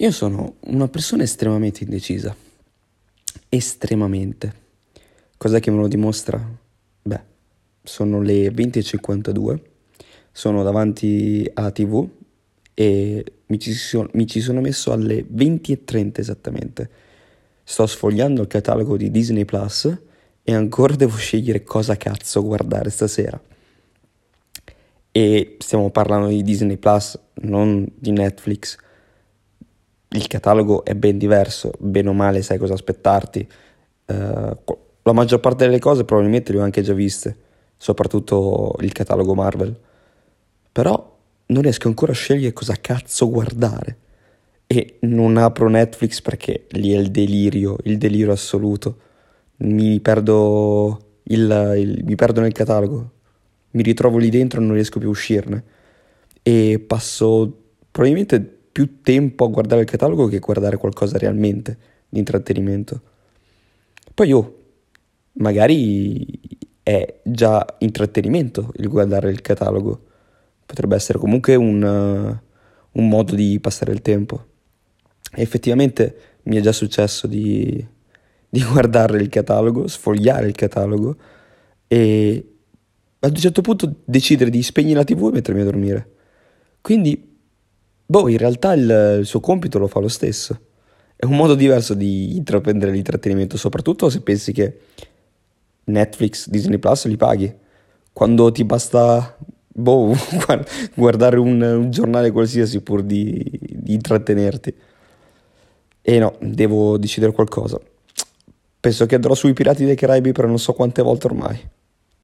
Io sono una persona estremamente indecisa. Estremamente. Cos'è che me lo dimostra? Beh, sono le 20.52, sono davanti alla tv e mi ci, sono, mi ci sono messo alle 20.30 esattamente. Sto sfogliando il catalogo di Disney Plus e ancora devo scegliere cosa cazzo guardare stasera. E stiamo parlando di Disney Plus, non di Netflix il catalogo è ben diverso, bene o male sai cosa aspettarti. Uh, la maggior parte delle cose probabilmente le ho anche già viste, soprattutto il catalogo Marvel. Però non riesco ancora a scegliere cosa cazzo guardare. E non apro Netflix perché lì è il delirio, il delirio assoluto. Mi perdo, il, il, mi perdo nel catalogo, mi ritrovo lì dentro e non riesco più a uscirne. E passo probabilmente più tempo a guardare il catalogo che a guardare qualcosa realmente di intrattenimento. Poi oh, magari è già intrattenimento il guardare il catalogo, potrebbe essere comunque un, uh, un modo di passare il tempo. E effettivamente mi è già successo di, di guardare il catalogo, sfogliare il catalogo e ad un certo punto decidere di spegnere la tv e mettermi a dormire. Quindi Boh, in realtà il, il suo compito lo fa lo stesso. È un modo diverso di intraprendere l'intrattenimento, soprattutto se pensi che Netflix, Disney Plus li paghi. Quando ti basta boh, guardare un, un, giornale qualsiasi pur di, di intrattenerti. E no, devo decidere qualcosa. Penso che andrò sui Pirati dei Caraibi per non so quante volte ormai.